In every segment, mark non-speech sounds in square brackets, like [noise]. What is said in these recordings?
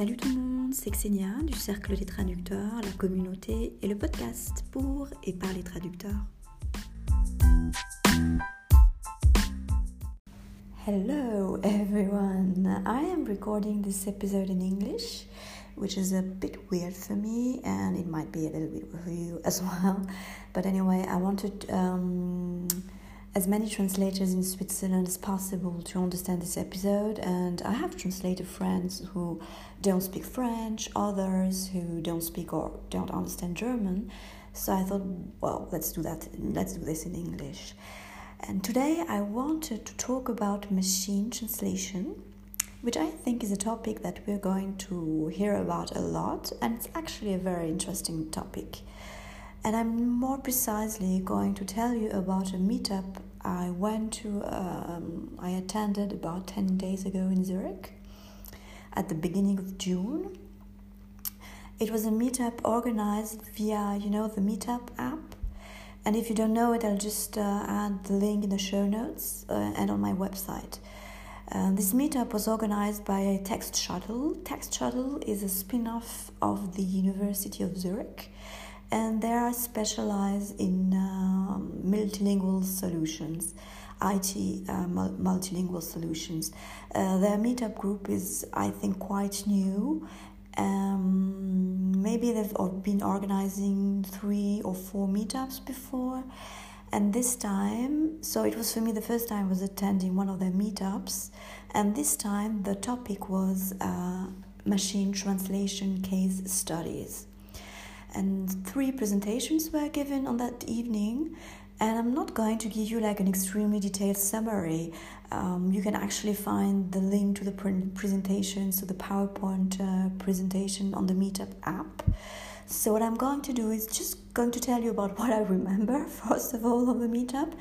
Salut tout le monde, c'est Xenia du Cercle des traducteurs, la communauté et le podcast pour et par les traducteurs. Hello everyone, I am recording this episode in English, which is a bit weird for me and it might be a little bit for you as [laughs] well. But anyway, I wanted. Um, as many translators in Switzerland as possible to understand this episode. And I have translator friends who don't speak French, others who don't speak or don't understand German. So I thought, well, let's do that. Let's do this in English. And today I wanted to talk about machine translation, which I think is a topic that we're going to hear about a lot, and it's actually a very interesting topic. And I'm more precisely going to tell you about a meetup I went to, um, I attended about 10 days ago in Zurich at the beginning of June. It was a meetup organized via, you know, the Meetup app. And if you don't know it, I'll just uh, add the link in the show notes uh, and on my website. Uh, this meetup was organized by Textshuttle. Text Shuttle is a spin off of the University of Zurich and they are specialized in um, multilingual solutions. IT uh, multilingual solutions. Uh, their meetup group is, I think, quite new. Um, maybe they've been organizing three or four meetups before, and this time, so it was for me the first time I was attending one of their meetups, and this time the topic was uh, machine translation case studies and three presentations were given on that evening. And i'm not going to give you like an extremely detailed summary. Um, you can actually find the link to the presentations to the powerpoint uh, presentation on the meetup app. So what i'm going to do is just going to tell you about [laughs] what i remember first of all of the meetup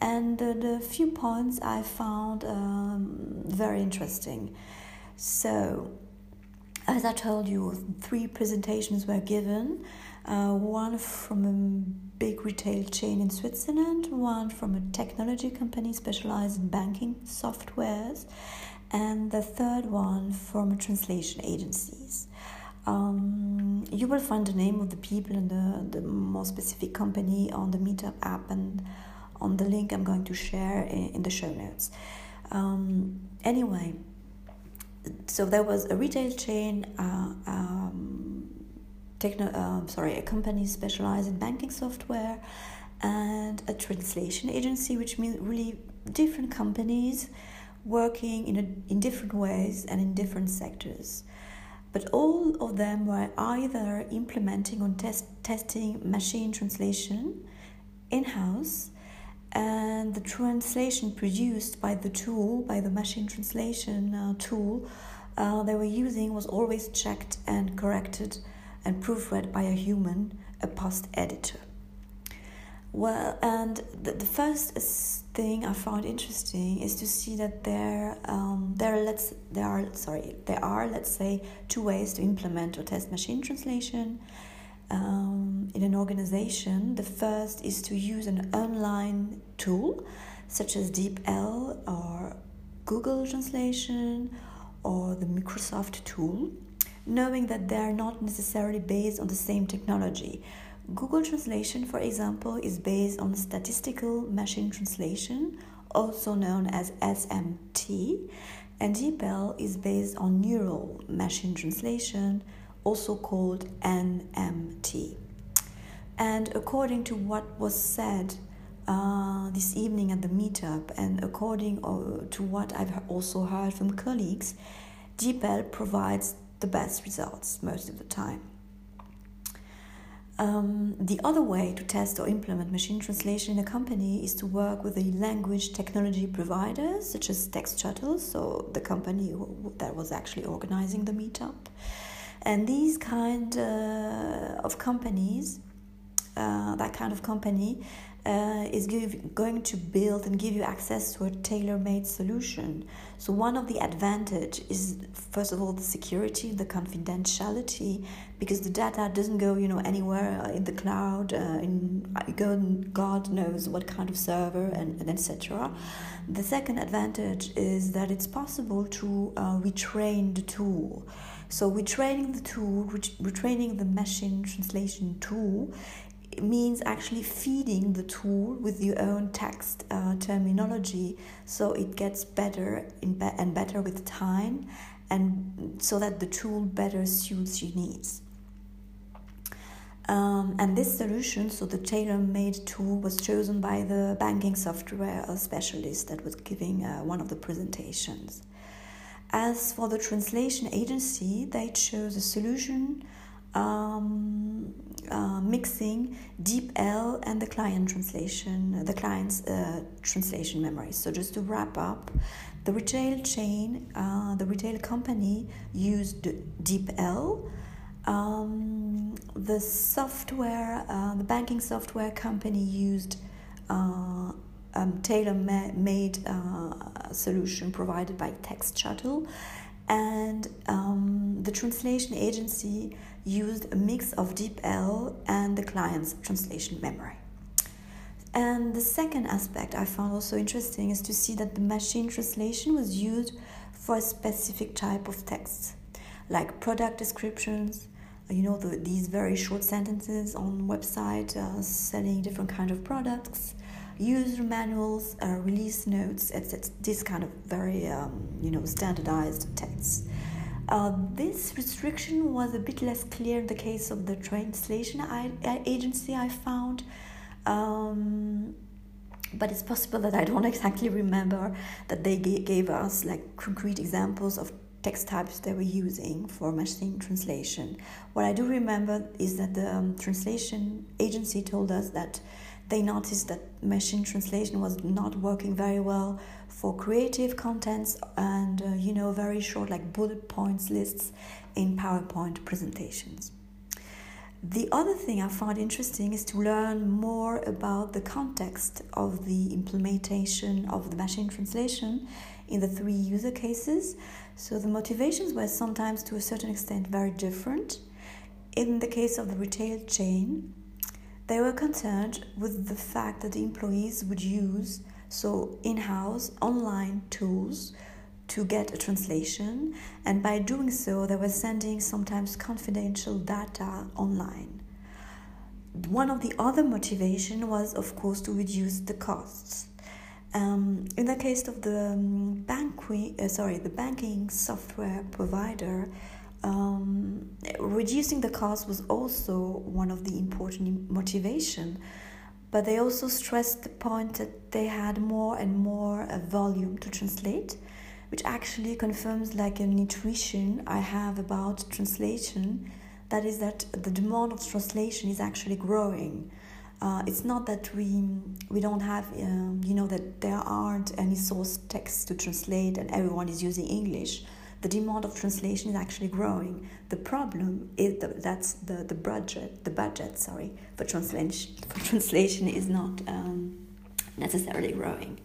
and uh, the few points i found um, very interesting. So as I told you, three presentations were given uh, one from a big retail chain in Switzerland, one from a technology company specialized in banking softwares, and the third one from translation agencies. Um, you will find the name of the people and the, the more specific company on the Meetup app and on the link I'm going to share in, in the show notes. Um, anyway, so there was a retail chain, uh, um, techno, uh, sorry, a company specialized in banking software, and a translation agency, which means really different companies working in a, in different ways and in different sectors. But all of them were either implementing or test, testing machine translation in house and the translation produced by the tool, by the machine translation uh, tool uh, they were using, was always checked and corrected and proofread by a human, a post editor. Well, and the, the first thing I found interesting is to see that there, um, there, let's, there are, sorry, there are, let's say, two ways to implement or test machine translation um, in an organization. The first is to use an online tool such as DeepL or Google Translation or the Microsoft tool, knowing that they are not necessarily based on the same technology. Google Translation, for example, is based on statistical machine translation, also known as SMT, and DeepL is based on neural machine translation, also called NMT. And according to what was said uh, this evening at the meetup, and according uh, to what I've also heard from colleagues, DeepL provides the best results most of the time. Um, the other way to test or implement machine translation in a company is to work with the language technology providers, such as Textshuttle, so the company that was actually organizing the meetup. And these kind uh, of companies, uh, that kind of company, uh, is give, going to build and give you access to a tailor-made solution. So one of the advantage is first of all the security, the confidentiality, because the data doesn't go you know anywhere in the cloud, uh, in God knows what kind of server and, and etc. The second advantage is that it's possible to uh, retrain the tool. So retraining the tool, retraining the machine translation tool means actually feeding the tool with your own text uh, terminology so it gets better be- and better with time and so that the tool better suits your needs. Um, and this solution so the tailor-made tool was chosen by the banking software specialist that was giving uh, one of the presentations. As for the translation agency they chose a solution um, uh, mixing DeepL and the client translation, the client's uh, translation memory. So just to wrap up, the retail chain, uh, the retail company used DeepL. Um, the software, uh, the banking software company used uh, um, tailor-made uh, solution provided by Textshuttle, and um, the translation agency used a mix of DeepL and the client's translation memory. And the second aspect I found also interesting is to see that the machine translation was used for a specific type of text, like product descriptions, you know, the, these very short sentences on website uh, selling different kind of products, user manuals, uh, release notes, etc. This kind of very, um, you know, standardized texts. Uh, this restriction was a bit less clear in the case of the translation I, agency I found. Um, but it's possible that I don't [laughs] exactly remember that they gave us like concrete examples of text types they were using for machine translation. What I do remember is that the um, translation agency told us that they noticed that machine translation was not working very well for creative contents and uh, you know very short like bullet points lists in PowerPoint presentations. The other thing I found interesting is to learn more about the context of the implementation of the machine translation in the three user cases. So the motivations were sometimes to a certain extent very different. In the case of the retail chain, they were concerned with the fact that the employees would use so in-house online tools to get a translation. And by doing so they were sending sometimes confidential data online. One of the other motivation was of course to reduce the costs. Um, in the case of the um, bank, uh, sorry, the banking software provider, um, reducing the cost was also one of the important motivation but they also stressed the point that they had more and more a volume to translate which actually confirms like an intuition i have about translation. That is that the demand of translation is actually growing. Uh, it's not that we we don't have um, you know that there aren't any source texts to translate and everyone is using english the demand of translation is actually growing. The problem is that that's the, the budget, the budget, sorry, for translation, for translation is not um, necessarily growing.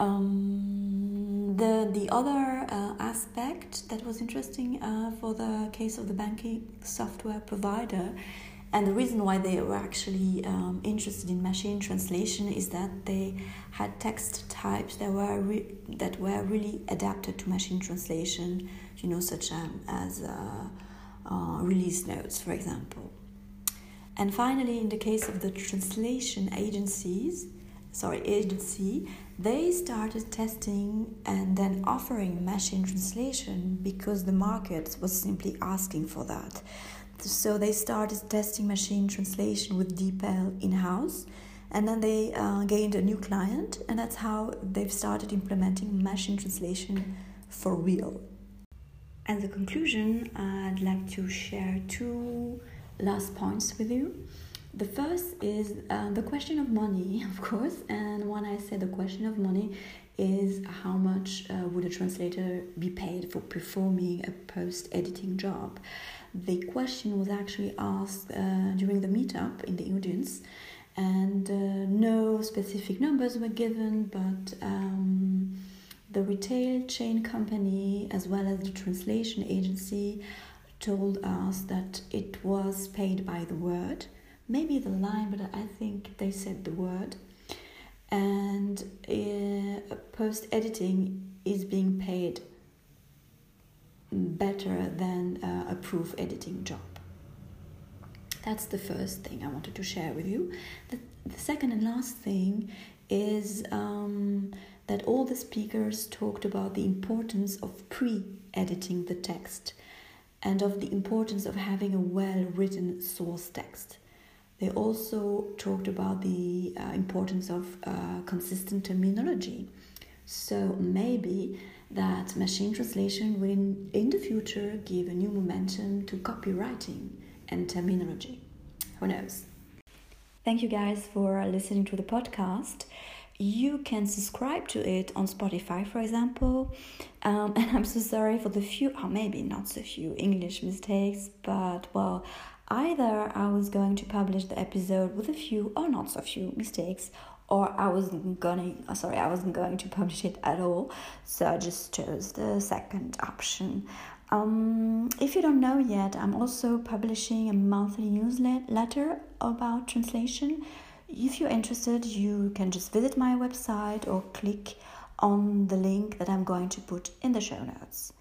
Um, the the other uh, aspect that was interesting uh, for the case of the banking software provider and the reason why they were actually um, interested in machine translation is that they had text types that were re- that were really adapted to machine translation, you know, such um, as uh, uh, release notes, for example. And finally, in the case of the translation agencies, sorry, agency, they started testing and then offering machine translation because the market was simply asking for that. So they started testing machine translation with DeepL in house, and then they uh, gained a new client, and that's how they've started implementing machine translation for real. As a conclusion, I'd like to share two last points with you. The first is uh, the question of money, [laughs] of course, and when I say the question of money, is how much uh, would a translator be paid for performing a post editing job? The question was actually asked uh, during the meetup in the audience, and uh, no specific numbers were given, but um, the retail chain company as well as the translation agency told us that it was paid by the word. Maybe the line, but I think they said the word. And uh, post editing is being paid better than uh, a proof editing job. That's the first thing I wanted to share with you. The, the second and last thing is um, that all the speakers talked about the importance of pre editing the text and of the importance of having a well written source text. They also talked about the uh, importance of uh, consistent terminology. So maybe that machine translation will in, in the future give a new momentum to copywriting and terminology. Who knows? Thank you guys for listening to the podcast. You can subscribe to it on Spotify, for example. Um, [laughs] and I'm so sorry for the few, or maybe not so few, English mistakes, but well, either I was going to publish the episode with a few or not so few mistakes, or I wasn't going uh, sorry I wasn't going to publish it at all. So I just chose the second option. Um, if you don't know yet I'm also publishing a monthly newsletter about translation. If you're interested you can just visit my website or click on the link that I'm going to put in the show notes